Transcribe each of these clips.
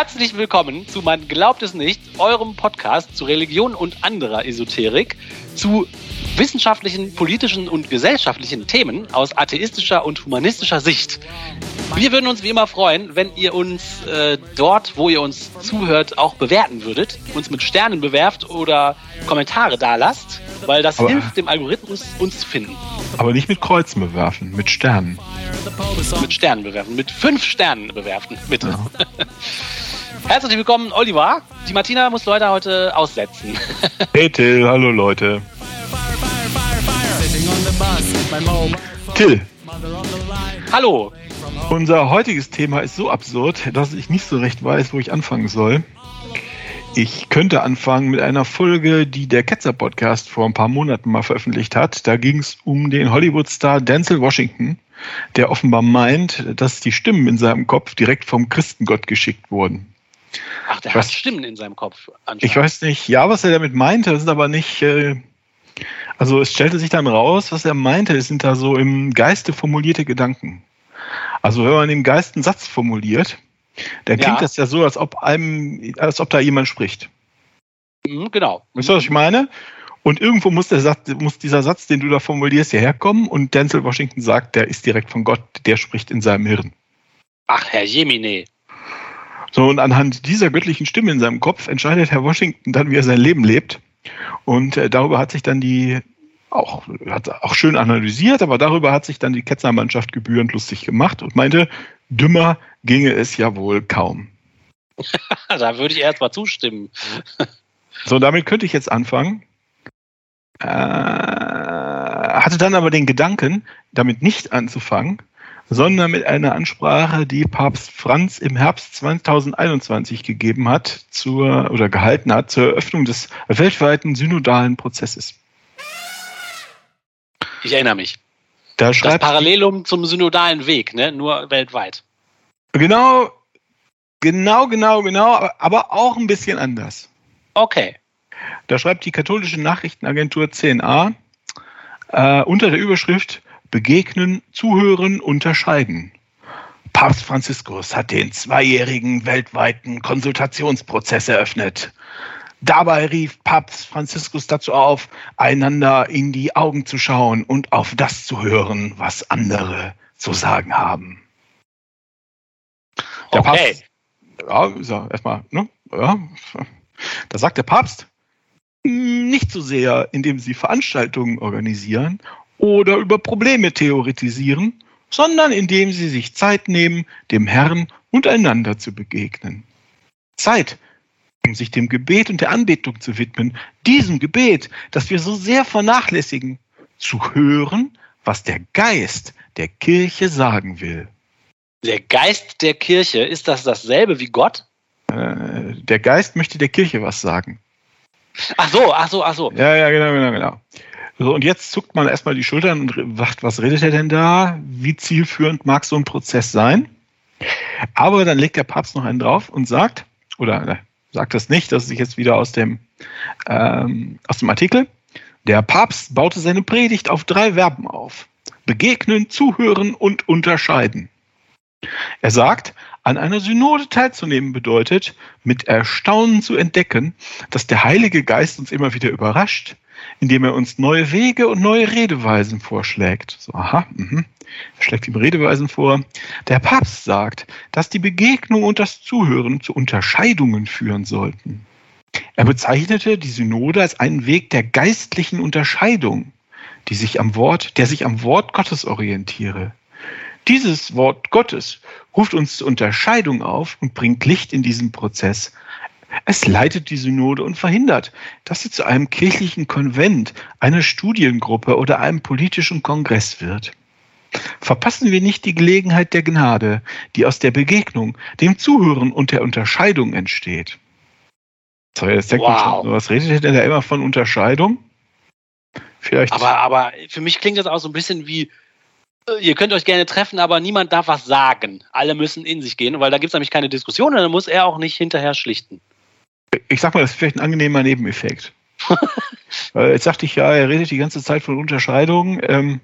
Herzlich willkommen zu Man glaubt es nicht, eurem Podcast zu Religion und anderer Esoterik, zu wissenschaftlichen, politischen und gesellschaftlichen Themen aus atheistischer und humanistischer Sicht. Wir würden uns wie immer freuen, wenn ihr uns äh, dort, wo ihr uns zuhört, auch bewerten würdet, uns mit Sternen bewerft oder Kommentare da lasst, weil das aber, hilft dem Algorithmus, uns zu finden. Aber nicht mit Kreuzen bewerfen, mit Sternen. Mit Sternen bewerfen, mit fünf Sternen bewerfen, bitte. Ja. Herzlich willkommen, Oliver. Die Martina muss Leute heute aussetzen. hey Till, hallo Leute. Till. Hallo. Unser heutiges Thema ist so absurd, dass ich nicht so recht weiß, wo ich anfangen soll. Ich könnte anfangen mit einer Folge, die der Ketzer Podcast vor ein paar Monaten mal veröffentlicht hat. Da ging es um den Hollywood-Star Denzel Washington, der offenbar meint, dass die Stimmen in seinem Kopf direkt vom Christengott geschickt wurden. Ach, der was, hat Stimmen in seinem Kopf. Ich weiß nicht, ja, was er damit meinte, das ist aber nicht. Äh, also es stellte sich dann raus, was er meinte, es sind da so im Geiste formulierte Gedanken. Also wenn man im Geist einen Satz formuliert, dann klingt ja. das ja so, als ob einem, als ob da jemand spricht. Mhm, genau. Weißt du, was ich meine? Und irgendwo muss, Satz, muss dieser Satz, den du da formulierst, hierher kommen und Denzel Washington sagt, der ist direkt von Gott, der spricht in seinem Hirn. Ach, Herr Jemine. So, und anhand dieser göttlichen Stimme in seinem Kopf entscheidet Herr Washington dann, wie er sein Leben lebt. Und äh, darüber hat sich dann die auch, hat auch schön analysiert, aber darüber hat sich dann die Ketzermannschaft gebührend lustig gemacht und meinte, dümmer ginge es ja wohl kaum. da würde ich erst mal zustimmen. so, damit könnte ich jetzt anfangen. Äh, hatte dann aber den Gedanken, damit nicht anzufangen, sondern mit einer Ansprache, die Papst Franz im Herbst 2021 gegeben hat zur oder gehalten hat zur Eröffnung des weltweiten synodalen Prozesses. Ich erinnere mich. Da das Parallelum zum synodalen Weg, ne? nur weltweit. Genau, genau, genau, genau, aber auch ein bisschen anders. Okay. Da schreibt die katholische Nachrichtenagentur 10a äh, unter der Überschrift Begegnen, Zuhören, Unterscheiden. Papst Franziskus hat den zweijährigen weltweiten Konsultationsprozess eröffnet. Dabei rief Papst Franziskus dazu auf, einander in die Augen zu schauen und auf das zu hören, was andere zu sagen haben. Der okay. Papst, ja, erstmal, ne? Ja, da sagt der Papst, nicht so sehr, indem sie Veranstaltungen organisieren oder über Probleme theoretisieren, sondern indem sie sich Zeit nehmen, dem Herrn und einander zu begegnen. Zeit, um sich dem Gebet und der Anbetung zu widmen, diesem Gebet, das wir so sehr vernachlässigen, zu hören, was der Geist der Kirche sagen will. Der Geist der Kirche, ist das dasselbe wie Gott? Äh, der Geist möchte der Kirche was sagen. Ach so, ach so, ach so. Ja, ja, genau, genau, genau. So, und jetzt zuckt man erstmal die Schultern und sagt, was redet er denn da? Wie zielführend mag so ein Prozess sein? Aber dann legt der Papst noch einen drauf und sagt, oder äh, sagt das nicht, das ist jetzt wieder aus dem, ähm, aus dem Artikel, der Papst baute seine Predigt auf drei Verben auf. Begegnen, zuhören und unterscheiden. Er sagt, an einer Synode teilzunehmen bedeutet, mit Erstaunen zu entdecken, dass der Heilige Geist uns immer wieder überrascht, indem er uns neue Wege und neue Redeweisen vorschlägt. So, aha, mh. er schlägt ihm Redeweisen vor. Der Papst sagt, dass die Begegnung und das Zuhören zu Unterscheidungen führen sollten. Er bezeichnete die Synode als einen Weg der geistlichen Unterscheidung, die sich am Wort, der sich am Wort Gottes orientiere. Dieses Wort Gottes ruft uns zur Unterscheidung auf und bringt Licht in diesen Prozess. Es leitet die Synode und verhindert, dass sie zu einem kirchlichen Konvent, einer Studiengruppe oder einem politischen Kongress wird. Verpassen wir nicht die Gelegenheit der Gnade, die aus der Begegnung, dem Zuhören und der Unterscheidung entsteht. So, jetzt denkt wow. man, was redet denn da immer von Unterscheidung? Vielleicht. Aber, aber für mich klingt das auch so ein bisschen wie äh, ihr könnt euch gerne treffen, aber niemand darf was sagen. Alle müssen in sich gehen, weil da gibt es nämlich keine Diskussion und dann muss er auch nicht hinterher schlichten. Ich sag mal, das ist vielleicht ein angenehmer Nebeneffekt. Jetzt sagte ich ja, er redet die ganze Zeit von Unterscheidungen. Ähm,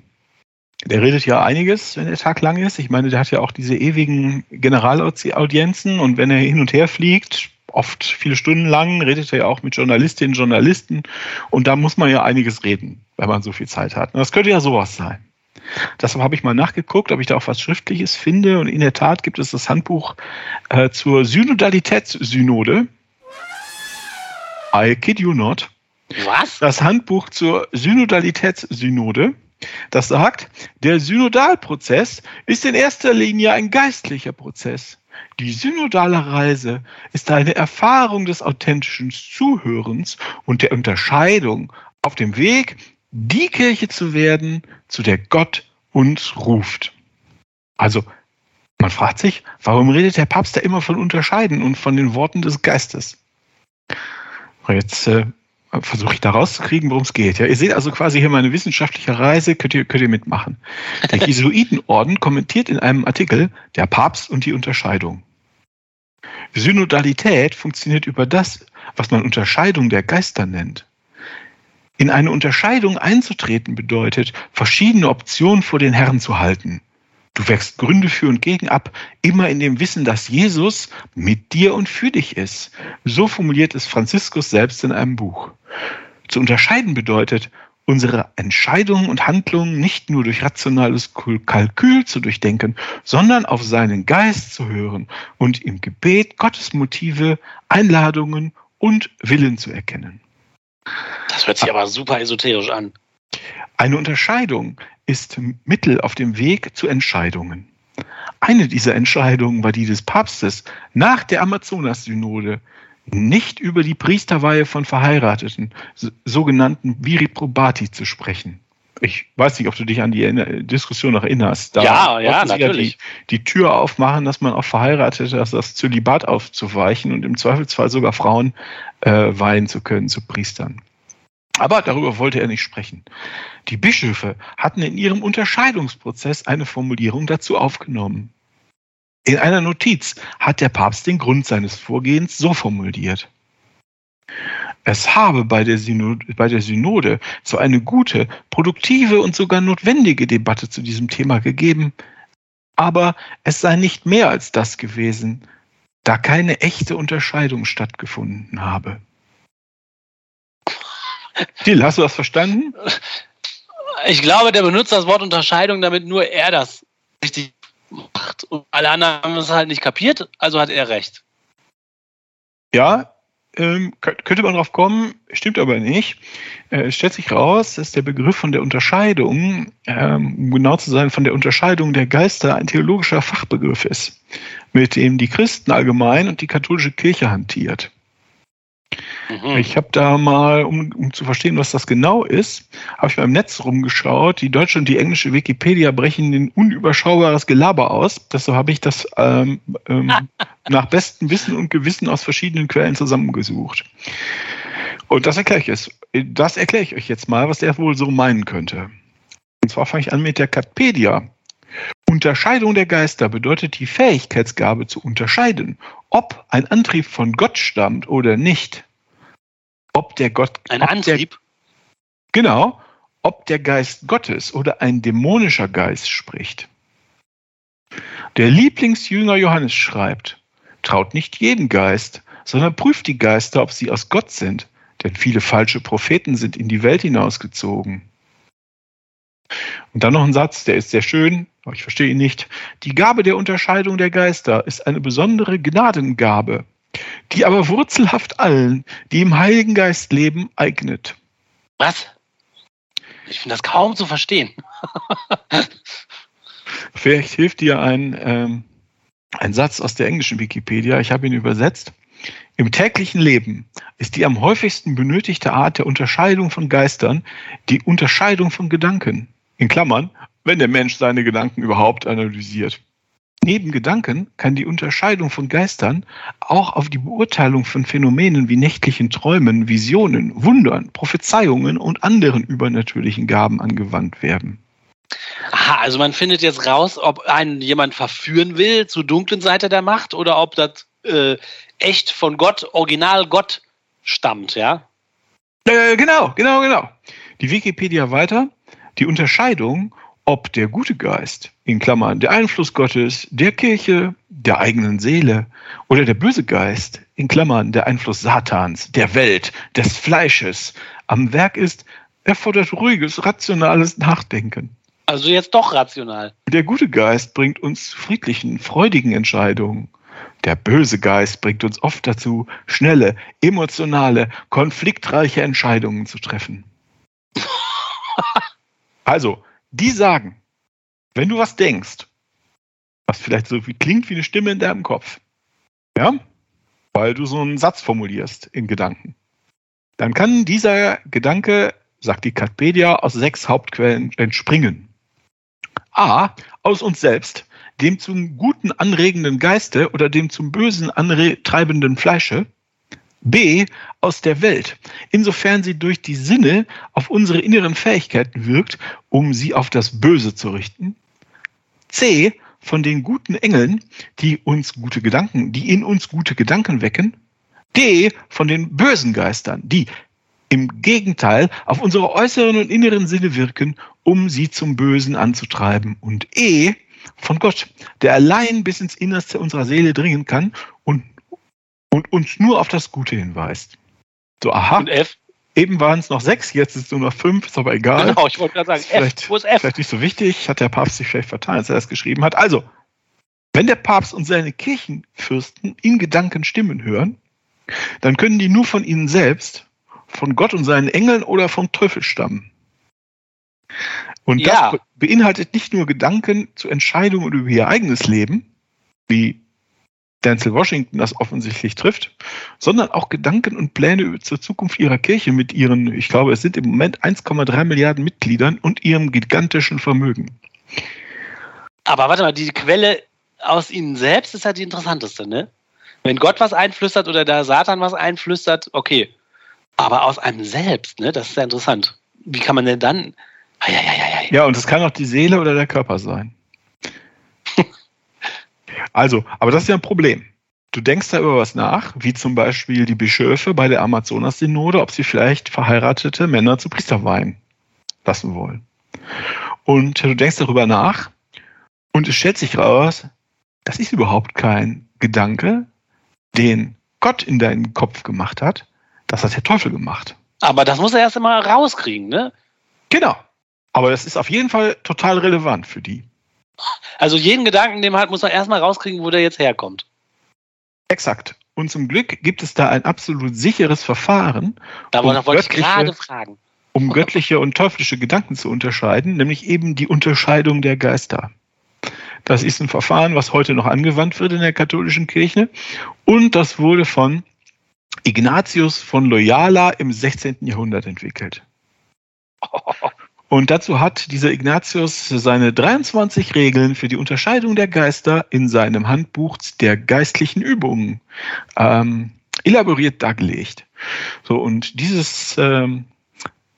Der redet ja einiges, wenn der Tag lang ist. Ich meine, der hat ja auch diese ewigen Generalaudienzen und wenn er hin und her fliegt, oft viele Stunden lang, redet er ja auch mit Journalistinnen und Journalisten und da muss man ja einiges reden, wenn man so viel Zeit hat. Und das könnte ja sowas sein. Deshalb habe ich mal nachgeguckt, ob ich da auch was Schriftliches finde und in der Tat gibt es das Handbuch äh, zur Synodalitätssynode. I kid you not. Was? Das Handbuch zur Synodalitätssynode. Das sagt, der Synodalprozess ist in erster Linie ein geistlicher Prozess. Die synodale Reise ist eine Erfahrung des authentischen Zuhörens und der Unterscheidung auf dem Weg, die Kirche zu werden, zu der Gott uns ruft. Also, man fragt sich, warum redet der Papst da immer von Unterscheiden und von den Worten des Geistes? Jetzt äh, versuche ich da rauszukriegen, worum es geht. Ja, ihr seht also quasi hier meine wissenschaftliche Reise, könnt ihr, könnt ihr mitmachen. Der Jesuitenorden kommentiert in einem Artikel der Papst und die Unterscheidung. Synodalität funktioniert über das, was man Unterscheidung der Geister nennt. In eine Unterscheidung einzutreten bedeutet, verschiedene Optionen vor den Herren zu halten. Du wächst Gründe für und gegen ab, immer in dem Wissen, dass Jesus mit dir und für dich ist. So formuliert es Franziskus selbst in einem Buch. Zu unterscheiden bedeutet, unsere Entscheidungen und Handlungen nicht nur durch rationales Kalkül zu durchdenken, sondern auf seinen Geist zu hören und im Gebet Gottes Motive, Einladungen und Willen zu erkennen. Das hört sich aber super esoterisch an. Eine Unterscheidung ist Mittel auf dem Weg zu Entscheidungen. Eine dieser Entscheidungen war die des Papstes nach der Amazonas-Synode, nicht über die Priesterweihe von Verheirateten, sogenannten Viri probati, zu sprechen. Ich weiß nicht, ob du dich an die Diskussion noch erinnerst. Da ja, ja, natürlich. Die, die, Tür aufmachen, dass man auch Verheiratete, dass das Zölibat aufzuweichen und im Zweifelsfall sogar Frauen äh, weihen zu können zu Priestern. Aber darüber wollte er nicht sprechen. Die Bischöfe hatten in ihrem Unterscheidungsprozess eine Formulierung dazu aufgenommen. In einer Notiz hat der Papst den Grund seines Vorgehens so formuliert. Es habe bei der, Synode, bei der Synode so eine gute, produktive und sogar notwendige Debatte zu diesem Thema gegeben, aber es sei nicht mehr als das gewesen, da keine echte Unterscheidung stattgefunden habe. Till, hast du das verstanden? Ich glaube, der benutzt das Wort Unterscheidung, damit nur er das richtig macht. Und alle anderen haben es halt nicht kapiert, also hat er recht. Ja, ähm, könnte man drauf kommen, stimmt aber nicht. Äh, es stellt sich raus, dass der Begriff von der Unterscheidung, ähm, um genau zu sein, von der Unterscheidung der Geister ein theologischer Fachbegriff ist, mit dem die Christen allgemein und die katholische Kirche hantiert. Mhm. Ich habe da mal, um, um, zu verstehen, was das genau ist, habe ich mal im Netz rumgeschaut. Die deutsche und die englische Wikipedia brechen ein unüberschaubares Gelaber aus. Deshalb habe ich das ähm, ähm, nach bestem Wissen und Gewissen aus verschiedenen Quellen zusammengesucht. Und das erkläre ich jetzt. Das erkläre ich euch jetzt mal, was der wohl so meinen könnte. Und zwar fange ich an mit der Katpedia. Unterscheidung der Geister bedeutet die Fähigkeitsgabe zu unterscheiden, ob ein Antrieb von Gott stammt oder nicht ob der Gott. Ein Antrieb? Der, genau, ob der Geist Gottes oder ein dämonischer Geist spricht. Der Lieblingsjünger Johannes schreibt, traut nicht jeden Geist, sondern prüft die Geister, ob sie aus Gott sind, denn viele falsche Propheten sind in die Welt hinausgezogen. Und dann noch ein Satz, der ist sehr schön, aber ich verstehe ihn nicht. Die Gabe der Unterscheidung der Geister ist eine besondere Gnadengabe, die aber wurzelhaft allen, die im Heiligen Geist leben, eignet. Was? Ich finde das kaum zu verstehen. Vielleicht hilft dir ein, ähm, ein Satz aus der englischen Wikipedia. Ich habe ihn übersetzt. Im täglichen Leben ist die am häufigsten benötigte Art der Unterscheidung von Geistern die Unterscheidung von Gedanken. In Klammern, wenn der Mensch seine Gedanken überhaupt analysiert. Neben Gedanken kann die Unterscheidung von Geistern auch auf die Beurteilung von Phänomenen wie nächtlichen Träumen, Visionen, Wundern, Prophezeiungen und anderen übernatürlichen Gaben angewandt werden. Aha, also man findet jetzt raus, ob einen jemand verführen will zur dunklen Seite der Macht oder ob das äh, echt von Gott, original Gott stammt, ja? Äh, genau, genau, genau. Die Wikipedia weiter. Die Unterscheidung ob der gute Geist, in Klammern der Einfluss Gottes, der Kirche, der eigenen Seele oder der böse Geist, in Klammern der Einfluss Satans, der Welt, des Fleisches, am Werk ist, erfordert ruhiges, rationales Nachdenken. Also jetzt doch rational. Der gute Geist bringt uns friedlichen, freudigen Entscheidungen. Der böse Geist bringt uns oft dazu, schnelle, emotionale, konfliktreiche Entscheidungen zu treffen. also, die sagen, wenn du was denkst, was vielleicht so wie klingt wie eine Stimme in deinem Kopf, ja, weil du so einen Satz formulierst in Gedanken, dann kann dieser Gedanke, sagt die Katpedia, aus sechs Hauptquellen entspringen. A. Aus uns selbst, dem zum Guten anregenden Geiste oder dem zum Bösen antreibenden Fleische. B. Aus der Welt, insofern sie durch die Sinne auf unsere inneren Fähigkeiten wirkt, um sie auf das Böse zu richten. C. Von den guten Engeln, die uns gute Gedanken, die in uns gute Gedanken wecken. D. Von den bösen Geistern, die im Gegenteil auf unsere äußeren und inneren Sinne wirken, um sie zum Bösen anzutreiben. Und E von Gott, der allein bis ins Innerste unserer Seele dringen kann und, und uns nur auf das Gute hinweist. So, aha. Und F? Eben waren es noch sechs, jetzt ist es nur noch fünf, ist aber egal. Genau, ich wollte gerade sagen, F, vielleicht, wo ist F? Vielleicht nicht so wichtig, hat der Papst sich vielleicht vertan, als er das geschrieben hat. Also, wenn der Papst und seine Kirchenfürsten in Gedanken Stimmen hören, dann können die nur von ihnen selbst von Gott und seinen Engeln oder vom Teufel stammen. Und ja. das beinhaltet nicht nur Gedanken zu Entscheidungen über ihr eigenes Leben, wie Denzel Washington das offensichtlich trifft, sondern auch Gedanken und Pläne zur Zukunft ihrer Kirche mit ihren, ich glaube, es sind im Moment 1,3 Milliarden Mitgliedern und ihrem gigantischen Vermögen. Aber warte mal, die Quelle aus ihnen selbst ist halt die interessanteste, ne? Wenn Gott was einflüstert oder der Satan was einflüstert, okay. Aber aus einem selbst, ne? Das ist ja interessant. Wie kann man denn dann. Eieieiei. Ja, und es kann auch die Seele oder der Körper sein. Also, aber das ist ja ein Problem. Du denkst da über was nach, wie zum Beispiel die Bischöfe bei der Amazonas-Synode, ob sie vielleicht verheiratete Männer zu Priester weihen lassen wollen. Und du denkst darüber nach und es stellt sich raus, das ist überhaupt kein Gedanke, den Gott in deinen Kopf gemacht hat, das hat der Teufel gemacht. Aber das muss er erst einmal rauskriegen, ne? Genau. Aber das ist auf jeden Fall total relevant für die. Also jeden Gedanken, den man hat, muss man erstmal rauskriegen, wo der jetzt herkommt. Exakt. Und zum Glück gibt es da ein absolut sicheres Verfahren. Da um wollte ich gerade fragen. Um göttliche und teuflische Gedanken zu unterscheiden, nämlich eben die Unterscheidung der Geister. Das ist ein Verfahren, was heute noch angewandt wird in der katholischen Kirche. Und das wurde von Ignatius von Loyola im 16. Jahrhundert entwickelt. Und dazu hat dieser Ignatius seine 23 Regeln für die Unterscheidung der Geister in seinem Handbuch der geistlichen Übungen ähm, elaboriert dargelegt. So, und dieses, ähm,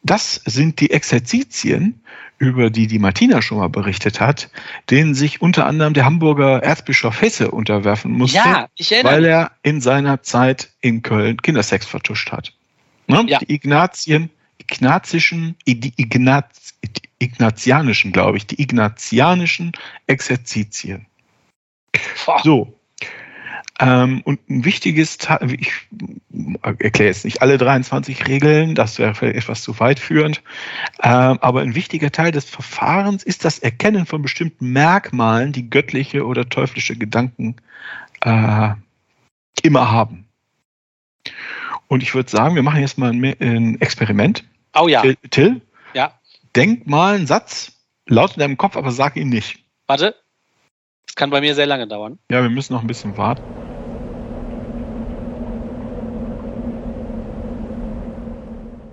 das sind die Exerzitien, über die die Martina schon mal berichtet hat, denen sich unter anderem der Hamburger Erzbischof Hesse unterwerfen musste, ja, weil er in seiner Zeit in Köln Kindersex vertuscht hat. Ne? Ja. Die Ignatien, ignazischen, die Ignaz, ignatianischen, glaube ich, die ignatianischen Exerzitien. So, ähm, und ein wichtiges, ich erkläre jetzt nicht alle 23 Regeln, das wäre vielleicht etwas zu weit führend, ähm, aber ein wichtiger Teil des Verfahrens ist das Erkennen von bestimmten Merkmalen, die göttliche oder teuflische Gedanken äh, immer haben. Und ich würde sagen, wir machen jetzt mal ein Experiment. Oh ja. Till, ja. denk mal einen Satz laut in deinem Kopf, aber sag ihn nicht. Warte. Das kann bei mir sehr lange dauern. Ja, wir müssen noch ein bisschen warten.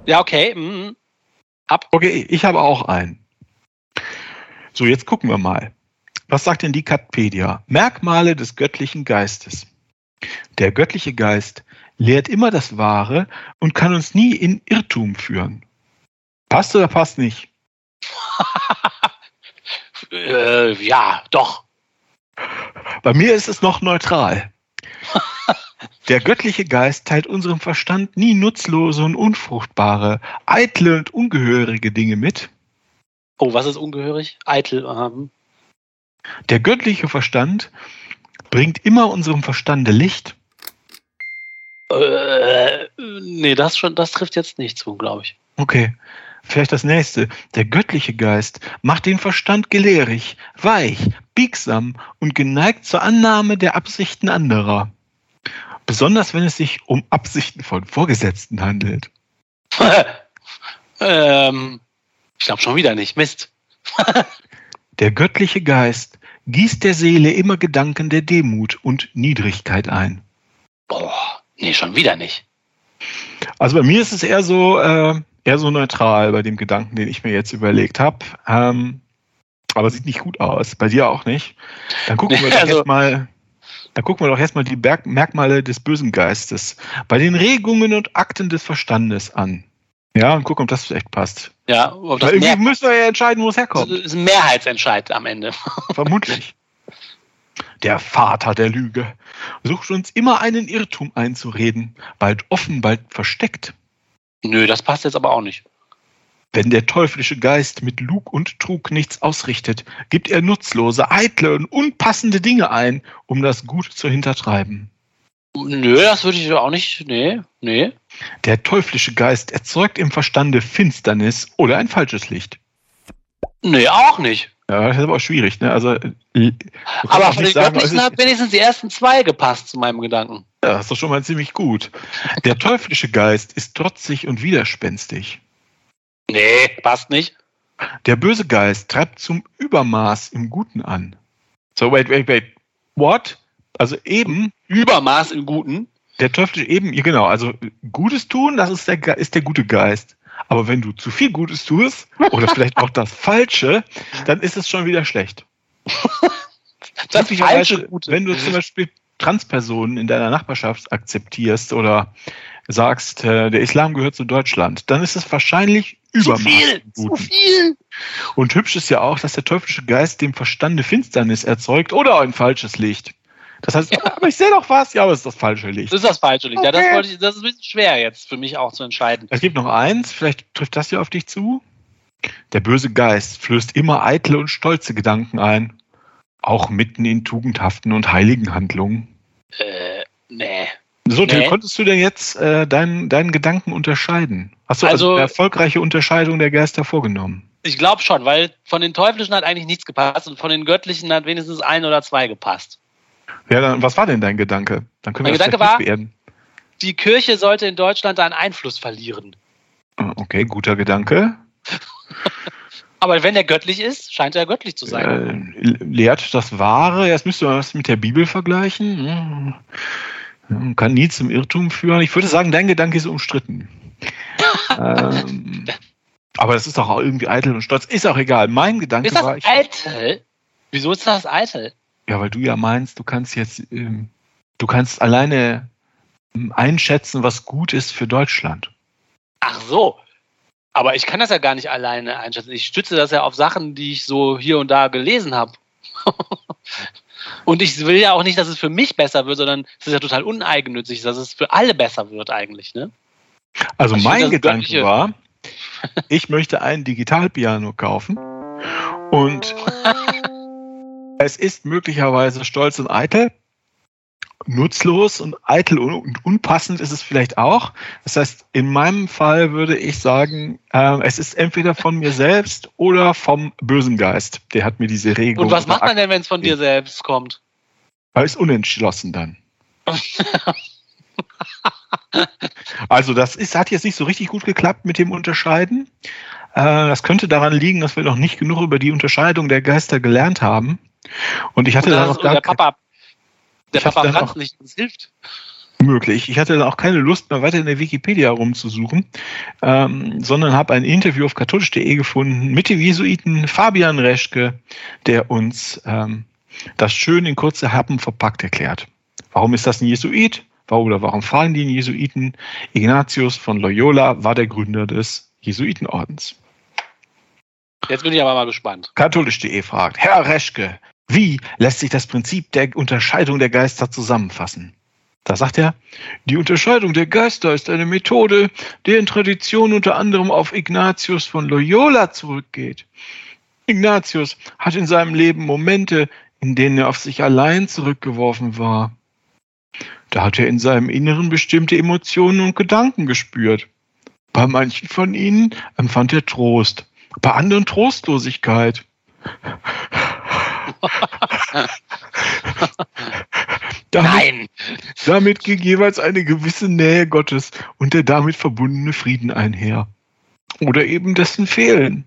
Ja, okay. Mhm. Ab. Okay, ich habe auch einen. So, jetzt gucken wir mal. Was sagt denn die Katpedia? Merkmale des göttlichen Geistes. Der göttliche Geist lehrt immer das Wahre und kann uns nie in Irrtum führen. Passt oder passt nicht? äh, ja, doch. Bei mir ist es noch neutral. Der göttliche Geist teilt unserem Verstand nie nutzlose und unfruchtbare, eitle und ungehörige Dinge mit. Oh, was ist ungehörig? Eitel. Ähm. Der göttliche Verstand bringt immer unserem Verstande Licht. Äh, nee, das schon, das trifft jetzt nicht zu, glaube ich. Okay. Vielleicht das nächste. Der göttliche Geist macht den Verstand gelehrig, weich, biegsam und geneigt zur Annahme der Absichten anderer. Besonders wenn es sich um Absichten von Vorgesetzten handelt. ähm, ich glaube schon wieder nicht. Mist. der göttliche Geist gießt der Seele immer Gedanken der Demut und Niedrigkeit ein. Boah, nee, schon wieder nicht. Also bei mir ist es eher so, äh, eher so neutral bei dem Gedanken, den ich mir jetzt überlegt habe. Ähm, aber sieht nicht gut aus. Bei dir auch nicht. Dann gucken wir also, jetzt mal. Dann gucken wir doch erstmal die Berg Merkmale des bösen Geistes bei den Regungen und Akten des Verstandes an. Ja, und gucken, ob das vielleicht passt. Ja, ob das Weil irgendwie müssen wir ja entscheiden, wo es herkommt. Das ist ein Mehrheitsentscheid am Ende. Vermutlich. Der Vater der Lüge sucht uns immer einen Irrtum einzureden, bald offen, bald versteckt. Nö, das passt jetzt aber auch nicht. Wenn der teuflische Geist mit Lug und Trug nichts ausrichtet, gibt er nutzlose, eitle und unpassende Dinge ein, um das Gut zu hintertreiben. Nö, das würde ich auch nicht. Nee, nee. Der teuflische Geist erzeugt im Verstande Finsternis oder ein falsches Licht. Nee, auch nicht. Ja, das ist aber auch schwierig, ne? Also, aber von den sagen, Göttlichen hat wenigstens die ersten zwei gepasst zu meinem Gedanken. Ja, das ist doch schon mal ziemlich gut. Der teuflische Geist ist trotzig und widerspenstig. Nee, passt nicht. Der böse Geist treibt zum Übermaß im Guten an. So, wait, wait, wait. What? Also eben. Übermaß im Guten? Der teuflische eben, ja genau, also Gutes tun, das ist der, ist der gute Geist. Aber wenn du zu viel Gutes tust, oder vielleicht auch das Falsche, dann ist es schon wieder schlecht. das falsche Gute. Wenn du zum Beispiel Transpersonen in deiner Nachbarschaft akzeptierst oder sagst, äh, der Islam gehört zu Deutschland, dann ist es wahrscheinlich übermaß. Zu viel, zu viel. Und hübsch ist ja auch, dass der teuflische Geist dem Verstande Finsternis erzeugt oder ein falsches Licht. Das heißt, ja. aber ich sehe doch was, ja, aber es ist das falsche Licht. Das ist das falsche Licht. Okay. Ja, das, wollte ich, das ist ein bisschen schwer jetzt für mich auch zu entscheiden. Es gibt noch eins, vielleicht trifft das ja auf dich zu. Der böse Geist flößt immer eitle und stolze Gedanken ein. Auch mitten in tugendhaften und heiligen Handlungen. Äh, nee. So, nee. konntest du denn jetzt äh, deinen, deinen Gedanken unterscheiden? Hast du also, also eine erfolgreiche Unterscheidung der Geister vorgenommen? Ich glaube schon, weil von den Teuflischen hat eigentlich nichts gepasst und von den Göttlichen hat wenigstens ein oder zwei gepasst. Ja, dann, was war denn dein Gedanke? Dann können mein wir Gedanke war, beerden. die Kirche sollte in Deutschland einen Einfluss verlieren. Ah, okay, guter Gedanke. Aber wenn er göttlich ist, scheint er göttlich zu sein. Äh, lehrt das Wahre. Jetzt müsste man das mit der Bibel vergleichen. Hm. Kann nie zum Irrtum führen. Ich würde sagen, dein Gedanke ist umstritten. ähm, aber das ist doch auch irgendwie eitel und stolz. Ist auch egal. Mein Gedanke ist das war. Ich, eitel? Wieso ist das eitel? Ja, weil du ja meinst, du kannst jetzt, ähm, du kannst alleine ähm, einschätzen, was gut ist für Deutschland. Ach so. Aber ich kann das ja gar nicht alleine einschätzen. Ich stütze das ja auf Sachen, die ich so hier und da gelesen habe. und ich will ja auch nicht, dass es für mich besser wird, sondern es ist ja total uneigennützig, dass es für alle besser wird eigentlich. Ne? Also, also mein Gedanke war, ich möchte ein Digitalpiano kaufen und Es ist möglicherweise stolz und eitel. Nutzlos und eitel und unpassend ist es vielleicht auch. Das heißt, in meinem Fall würde ich sagen, äh, es ist entweder von mir selbst oder vom bösen Geist. Der hat mir diese Regelung. Und was macht man denn, wenn es von dir selbst kommt? Er ist unentschlossen dann. also das ist, hat jetzt nicht so richtig gut geklappt mit dem Unterscheiden. Äh, das könnte daran liegen, dass wir noch nicht genug über die Unterscheidung der Geister gelernt haben. Und ich hatte dann auch gar der Papa, der Papa Franz nicht, das hilft. Möglich. Ich hatte auch keine Lust mehr weiter in der Wikipedia rumzusuchen, ähm, sondern habe ein Interview auf katholisch.de gefunden mit dem Jesuiten Fabian Reschke, der uns ähm, das schön in kurze Happen verpackt erklärt. Warum ist das ein Jesuit? Oder warum fahren die in Jesuiten? Ignatius von Loyola war der Gründer des Jesuitenordens. Jetzt bin ich aber mal gespannt. Katholisch.de fragt, Herr Reschke, wie lässt sich das Prinzip der Unterscheidung der Geister zusammenfassen? Da sagt er, die Unterscheidung der Geister ist eine Methode, deren Tradition unter anderem auf Ignatius von Loyola zurückgeht. Ignatius hat in seinem Leben Momente, in denen er auf sich allein zurückgeworfen war. Da hat er in seinem Inneren bestimmte Emotionen und Gedanken gespürt. Bei manchen von ihnen empfand er Trost, bei anderen Trostlosigkeit. Nein! Damit ging jeweils eine gewisse Nähe Gottes und der damit verbundene Frieden einher. Oder eben dessen Fehlen.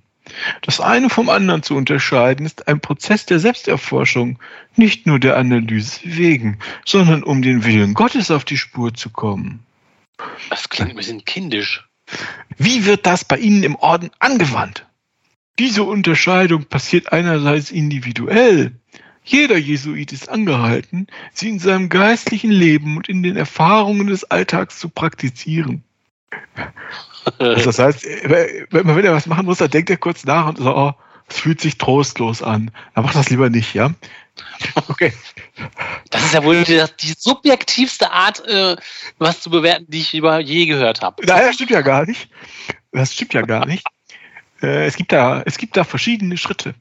Das eine vom anderen zu unterscheiden, ist ein Prozess der Selbsterforschung, nicht nur der Analyse wegen, sondern um den Willen Gottes auf die Spur zu kommen. Das klingt ein bisschen kindisch. Wie wird das bei Ihnen im Orden angewandt? Diese Unterscheidung passiert einerseits individuell. Jeder Jesuit ist angehalten, sie in seinem geistlichen Leben und in den Erfahrungen des Alltags zu praktizieren. Also das heißt, wenn er was machen muss, dann denkt er kurz nach und so, oh, es fühlt sich trostlos an. Dann macht das lieber nicht, ja? Okay. Das ist ja wohl die, die subjektivste Art, äh, was zu bewerten, die ich über je gehört habe. Nein, das stimmt ja gar nicht. Das stimmt ja gar nicht. Äh, es, gibt da, es gibt da verschiedene Schritte.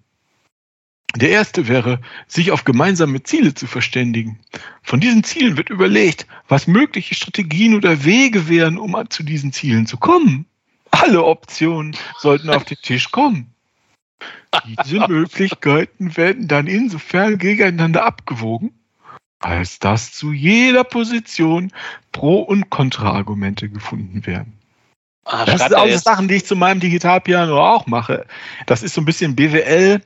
Der erste wäre, sich auf gemeinsame Ziele zu verständigen. Von diesen Zielen wird überlegt, was mögliche Strategien oder Wege wären, um zu diesen Zielen zu kommen. Alle Optionen sollten auf den Tisch kommen. Diese Möglichkeiten werden dann insofern gegeneinander abgewogen, als dass zu jeder Position Pro- und Kontraargumente gefunden werden. Ah, das sind auch Sachen, die ich zu meinem Digitalpiano auch mache. Das ist so ein bisschen BWL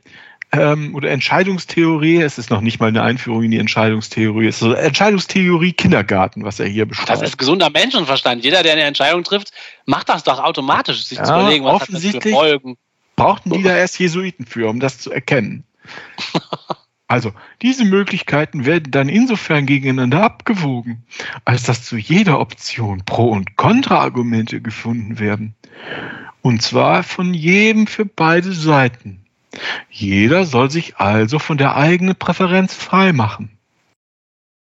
ähm, oder Entscheidungstheorie. Es ist noch nicht mal eine Einführung in die Entscheidungstheorie. Es ist so Entscheidungstheorie Kindergarten, was er hier beschreibt. Das ist gesunder Menschenverstand. Jeder, der eine Entscheidung trifft, macht das doch automatisch, sich ja, zu überlegen, was offensichtlich hat das für Folgen. Brauchten die da erst Jesuiten für, um das zu erkennen. Also, diese Möglichkeiten werden dann insofern gegeneinander abgewogen, als dass zu jeder Option Pro- und Kontraargumente gefunden werden. Und zwar von jedem für beide Seiten. Jeder soll sich also von der eigenen Präferenz freimachen.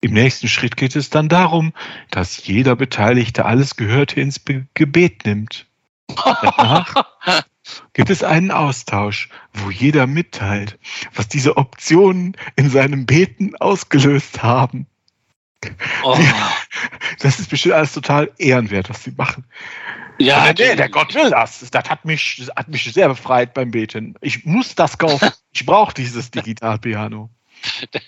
Im nächsten Schritt geht es dann darum, dass jeder Beteiligte alles Gehörte ins Be Gebet nimmt. Danach gibt es einen Austausch, wo jeder mitteilt, was diese Optionen in seinem Beten ausgelöst haben. Oh. Das ist bestimmt alles total ehrenwert, was sie machen. Ja, nee, nee, der Gott will das. Das hat mich, das hat mich sehr befreit beim Beten. Ich muss das kaufen. Ich brauche dieses Digitalpiano.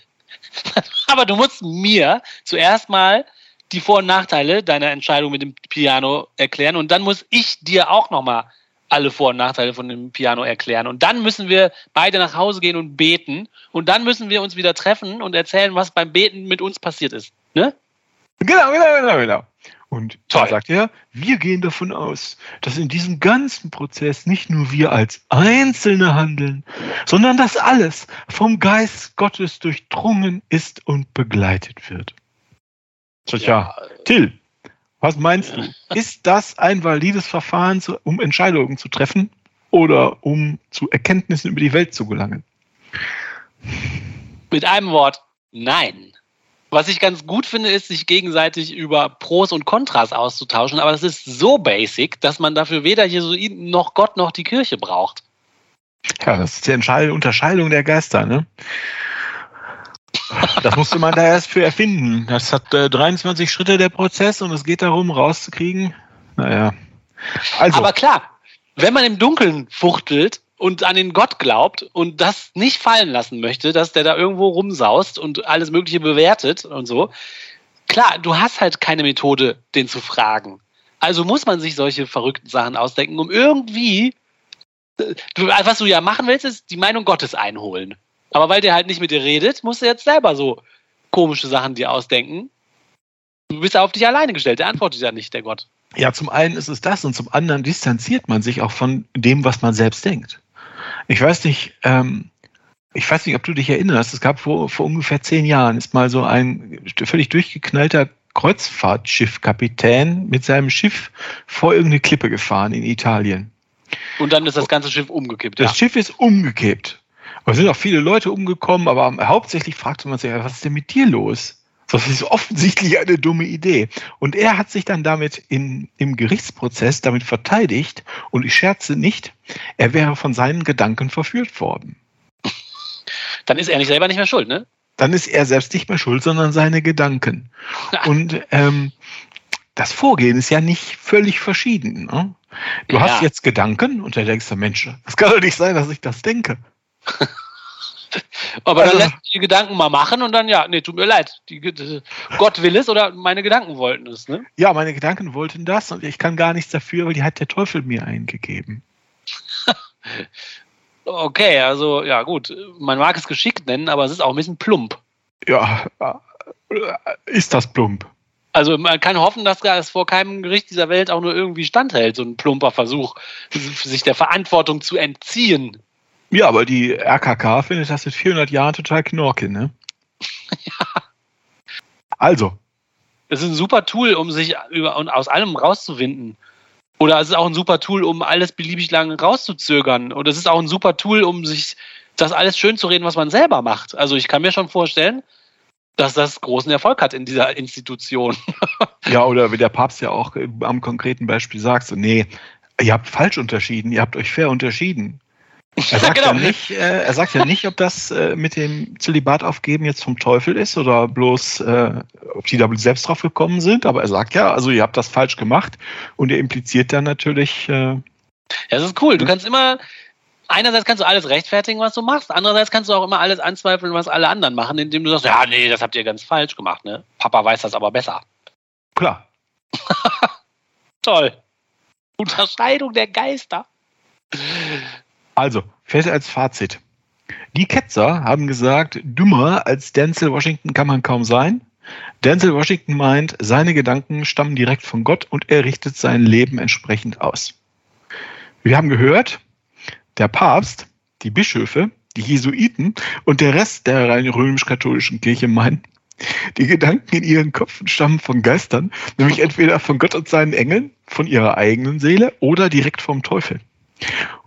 Aber du musst mir zuerst mal die Vor- und Nachteile deiner Entscheidung mit dem Piano erklären und dann muss ich dir auch noch mal alle Vor- und Nachteile von dem Piano erklären. Und dann müssen wir beide nach Hause gehen und beten. Und dann müssen wir uns wieder treffen und erzählen, was beim Beten mit uns passiert ist. Ne? Genau, genau, genau, genau. Und da sagt er, wir gehen davon aus, dass in diesem ganzen Prozess nicht nur wir als Einzelne handeln, sondern dass alles vom Geist Gottes durchdrungen ist und begleitet wird. Tja, ja. Till, was meinst du? Ist das ein valides Verfahren, um Entscheidungen zu treffen oder um zu Erkenntnissen über die Welt zu gelangen? Mit einem Wort, nein. Was ich ganz gut finde, ist, sich gegenseitig über Pros und Kontras auszutauschen, aber das ist so basic, dass man dafür weder Jesuiten noch Gott noch die Kirche braucht. Ja, das ist die Unterscheidung der Geister, ne? Das musste man da erst für erfinden. Das hat äh, 23 Schritte der Prozess und es geht darum, rauszukriegen. Naja. Also. Aber klar, wenn man im Dunkeln fuchtelt und an den Gott glaubt und das nicht fallen lassen möchte, dass der da irgendwo rumsaust und alles Mögliche bewertet und so, klar, du hast halt keine Methode, den zu fragen. Also muss man sich solche verrückten Sachen ausdenken, um irgendwie, äh, was du ja machen willst, ist die Meinung Gottes einholen. Aber weil der halt nicht mit dir redet, musst du jetzt selber so komische Sachen dir ausdenken. Du bist ja auf dich alleine gestellt, der antwortet ja nicht, der Gott. Ja, zum einen ist es das und zum anderen distanziert man sich auch von dem, was man selbst denkt. Ich weiß nicht, ähm, ich weiß nicht, ob du dich erinnerst, es gab vor, vor ungefähr zehn Jahren, ist mal so ein völlig durchgeknallter Kreuzfahrtschiffkapitän mit seinem Schiff vor irgendeine Klippe gefahren in Italien. Und dann ist das ganze Schiff umgekippt. Das ja. Schiff ist umgekippt. Es sind auch viele Leute umgekommen, aber hauptsächlich fragte man sich, was ist denn mit dir los? Das ist offensichtlich eine dumme Idee. Und er hat sich dann damit in, im Gerichtsprozess damit verteidigt und ich scherze nicht, er wäre von seinen Gedanken verführt worden. Dann ist er nicht selber nicht mehr schuld, ne? Dann ist er selbst nicht mehr schuld, sondern seine Gedanken. Und ähm, das Vorgehen ist ja nicht völlig verschieden. Ne? Du ja. hast jetzt Gedanken und dann denkst du, Mensch, das kann doch nicht sein, dass ich das denke. Aber also, dann lässt die Gedanken mal machen und dann, ja, nee, tut mir leid. Die, Gott will es oder meine Gedanken wollten es, ne? Ja, meine Gedanken wollten das und ich kann gar nichts dafür, weil die hat der Teufel mir eingegeben. okay, also, ja, gut. Man mag es geschickt nennen, aber es ist auch ein bisschen plump. Ja, ist das plump? Also man kann hoffen, dass das vor keinem Gericht dieser Welt auch nur irgendwie standhält, so ein plumper Versuch, sich der Verantwortung zu entziehen. Ja, aber die RKK findet das in 400 Jahren total knorke, ne? ja. Also. Es ist ein super Tool, um sich über, und aus allem rauszuwinden. Oder es ist auch ein super Tool, um alles beliebig lang rauszuzögern. Oder es ist auch ein super Tool, um sich das alles schön zu reden, was man selber macht. Also ich kann mir schon vorstellen, dass das großen Erfolg hat in dieser Institution. ja, oder wie der Papst ja auch am konkreten Beispiel sagt, so, nee, ihr habt falsch unterschieden, ihr habt euch fair unterschieden. Er sagt, genau. ja, nicht, äh, er sagt ja nicht, ob das äh, mit dem Zölibat aufgeben jetzt vom Teufel ist oder bloß, äh, ob die da selbst drauf gekommen sind, aber er sagt ja, also ihr habt das falsch gemacht und er impliziert dann natürlich. Äh, ja, das ist cool. Du kannst immer, einerseits kannst du alles rechtfertigen, was du machst, andererseits kannst du auch immer alles anzweifeln, was alle anderen machen, indem du sagst, ja, nee, das habt ihr ganz falsch gemacht, ne? Papa weiß das aber besser. Klar. Toll. Unterscheidung der Geister. Also, fällt als Fazit. Die Ketzer haben gesagt, dümmer als Denzel Washington kann man kaum sein. Denzel Washington meint, seine Gedanken stammen direkt von Gott und er richtet sein Leben entsprechend aus. Wir haben gehört, der Papst, die Bischöfe, die Jesuiten und der Rest der rein römisch-katholischen Kirche meinen, die Gedanken in ihren Köpfen stammen von Geistern, nämlich entweder von Gott und seinen Engeln, von ihrer eigenen Seele oder direkt vom Teufel.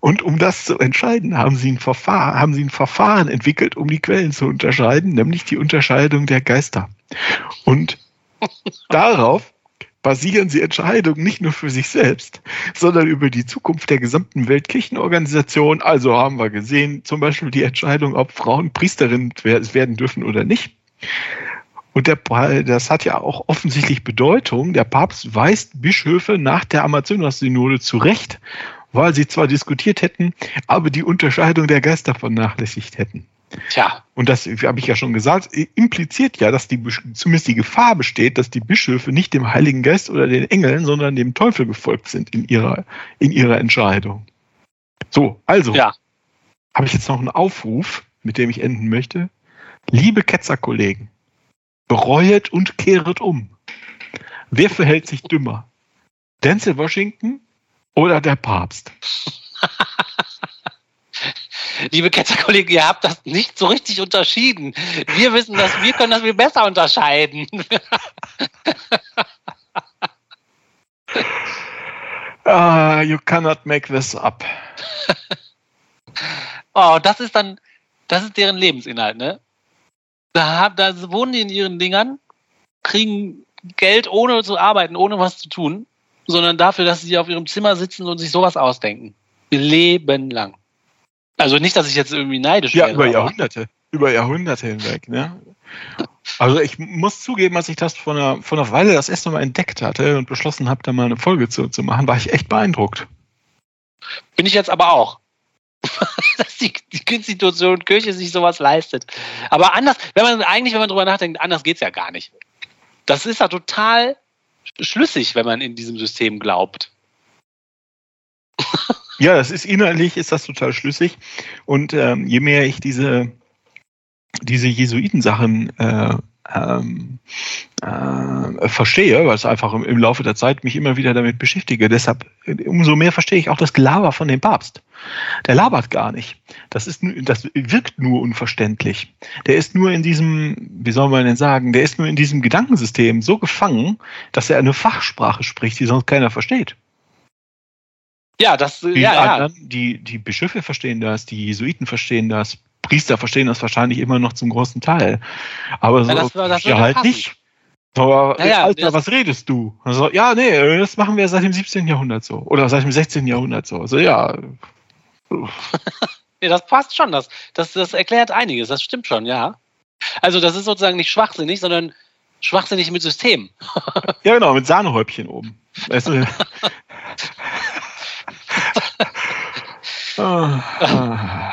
Und um das zu entscheiden, haben sie, ein Verfahren, haben sie ein Verfahren entwickelt, um die Quellen zu unterscheiden, nämlich die Unterscheidung der Geister. Und darauf basieren sie Entscheidungen nicht nur für sich selbst, sondern über die Zukunft der gesamten Weltkirchenorganisation. Also haben wir gesehen, zum Beispiel die Entscheidung, ob Frauen Priesterinnen werden dürfen oder nicht. Und der, das hat ja auch offensichtlich Bedeutung. Der Papst weist Bischöfe nach der Amazonas-Synode zurecht, weil sie zwar diskutiert hätten, aber die Unterscheidung der Geister vernachlässigt hätten. Tja. Und das habe ich ja schon gesagt, impliziert ja, dass die zumindest die Gefahr besteht, dass die Bischöfe nicht dem Heiligen Geist oder den Engeln, sondern dem Teufel gefolgt sind in ihrer, in ihrer Entscheidung. So, also ja. habe ich jetzt noch einen Aufruf, mit dem ich enden möchte. Liebe Ketzerkollegen, bereuet und kehret um. Wer verhält sich dümmer? Denzel Washington oder der Papst? Liebe Ketzerkollegen, ihr habt das nicht so richtig unterschieden. Wir wissen das, wir können das viel besser unterscheiden. uh, you cannot make this up. oh, das ist dann, das ist deren Lebensinhalt, ne? Da, da wohnen die in ihren Dingern, kriegen Geld ohne zu arbeiten, ohne was zu tun, sondern dafür, dass sie auf ihrem Zimmer sitzen und sich sowas ausdenken. Ihr Leben lang. Also nicht, dass ich jetzt irgendwie neidisch wäre. Ja, über Jahrhunderte. Über Jahrhunderte hinweg. Ne? Also ich muss zugeben, als ich das vor einer, vor einer Weile das erste Mal entdeckt hatte und beschlossen habe, da mal eine Folge zu, zu machen, war ich echt beeindruckt. Bin ich jetzt aber auch. dass die, die Institution Kirche sich sowas leistet. Aber anders, wenn man eigentlich, wenn man drüber nachdenkt, anders geht es ja gar nicht. Das ist ja total schlüssig, wenn man in diesem System glaubt. Ja, das ist inhaltlich ist das total schlüssig. Und ähm, je mehr ich diese, diese Jesuitensachen äh, ähm, äh, verstehe, weil es einfach im, im, Laufe der Zeit mich immer wieder damit beschäftige. Deshalb, umso mehr verstehe ich auch das Gelaber von dem Papst. Der labert gar nicht. Das ist, das wirkt nur unverständlich. Der ist nur in diesem, wie soll man denn sagen, der ist nur in diesem Gedankensystem so gefangen, dass er eine Fachsprache spricht, die sonst keiner versteht. Ja, das, die ja, anderen, ja. Die, die Bischöfe verstehen das, die Jesuiten verstehen das, Priester verstehen das wahrscheinlich immer noch zum großen Teil. Aber so, Ja, das war- das ja halt passen. nicht. Aber, Ja, ja, Alter, was redest du? Also, ja, nee, das machen wir seit dem 17. Jahrhundert so. Oder seit dem 16. Jahrhundert so. Also, ja, Nee, das passt schon. Das, das, das erklärt einiges. Das stimmt schon, ja. Also, das ist sozusagen nicht schwachsinnig, sondern schwachsinnig mit System. ja, genau, mit Sahnehäubchen oben. Weißt du? ah.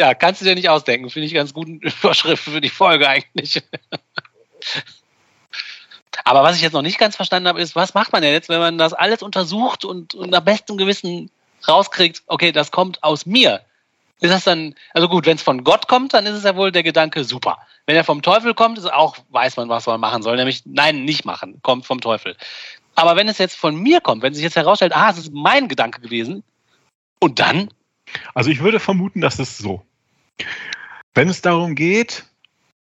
Ja, kannst du dir nicht ausdenken. Finde ich ganz guten Überschrift für die Folge eigentlich. Aber was ich jetzt noch nicht ganz verstanden habe, ist, was macht man denn jetzt, wenn man das alles untersucht und, und nach bestem Gewissen rauskriegt, okay, das kommt aus mir. Ist das dann, also gut, wenn es von Gott kommt, dann ist es ja wohl der Gedanke super. Wenn er vom Teufel kommt, ist auch, weiß man, was man machen soll, nämlich nein, nicht machen, kommt vom Teufel. Aber wenn es jetzt von mir kommt, wenn sich jetzt herausstellt, ah, es ist mein Gedanke gewesen, und dann? Also ich würde vermuten, dass es so. Wenn es darum geht,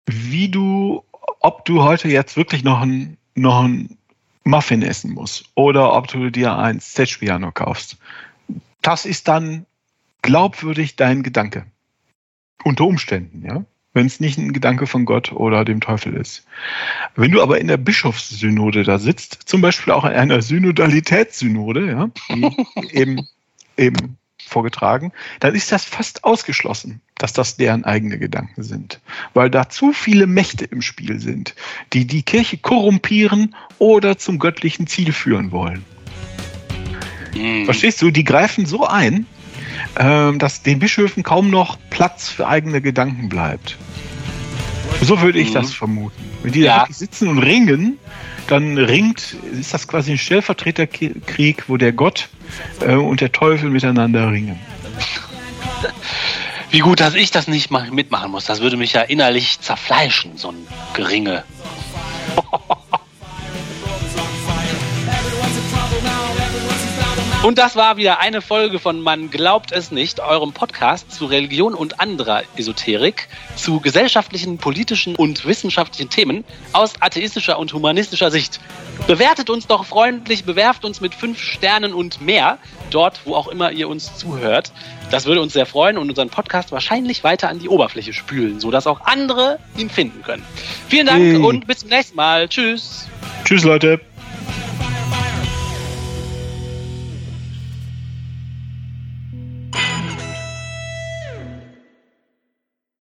wie du, ob du heute jetzt wirklich noch ein, noch ein Muffin essen musst oder ob du dir ein Stage Piano kaufst, das ist dann glaubwürdig dein Gedanke. Unter Umständen, ja. Wenn es nicht ein Gedanke von Gott oder dem Teufel ist. Wenn du aber in der Bischofssynode da sitzt, zum Beispiel auch in einer Synodalitätssynode, ja, die eben, eben vorgetragen, dann ist das fast ausgeschlossen, dass das deren eigene Gedanken sind. Weil da zu viele Mächte im Spiel sind, die die Kirche korrumpieren oder zum göttlichen Ziel führen wollen. Hm. Verstehst du? Die greifen so ein, ähm, dass den Bischöfen kaum noch Platz für eigene Gedanken bleibt. So würde ich Mhm. das vermuten. Wenn die Ja. da wirklich sitzen und ringen, dann ringt, ist das quasi ein Stellvertreterkrieg, wo der Gott äh, und der Teufel miteinander ringen. Wie gut, dass ich das nicht mal mitmachen muss. Das würde mich ja innerlich zerfleischen, so ein Geringe. Und das war wieder eine Folge von Man glaubt es nicht, eurem Podcast zu Religion und anderer Esoterik, zu gesellschaftlichen, politischen und wissenschaftlichen Themen aus atheistischer und humanistischer Sicht. Bewertet uns doch freundlich, bewerft uns mit fünf Sternen und mehr, dort, wo auch immer ihr uns zuhört. Das würde uns sehr freuen und unseren Podcast wahrscheinlich weiter an die Oberfläche spülen, sodass auch andere ihn finden können. Vielen Dank Hey. und bis zum nächsten Mal. Tschüss. Tschüss, Leute.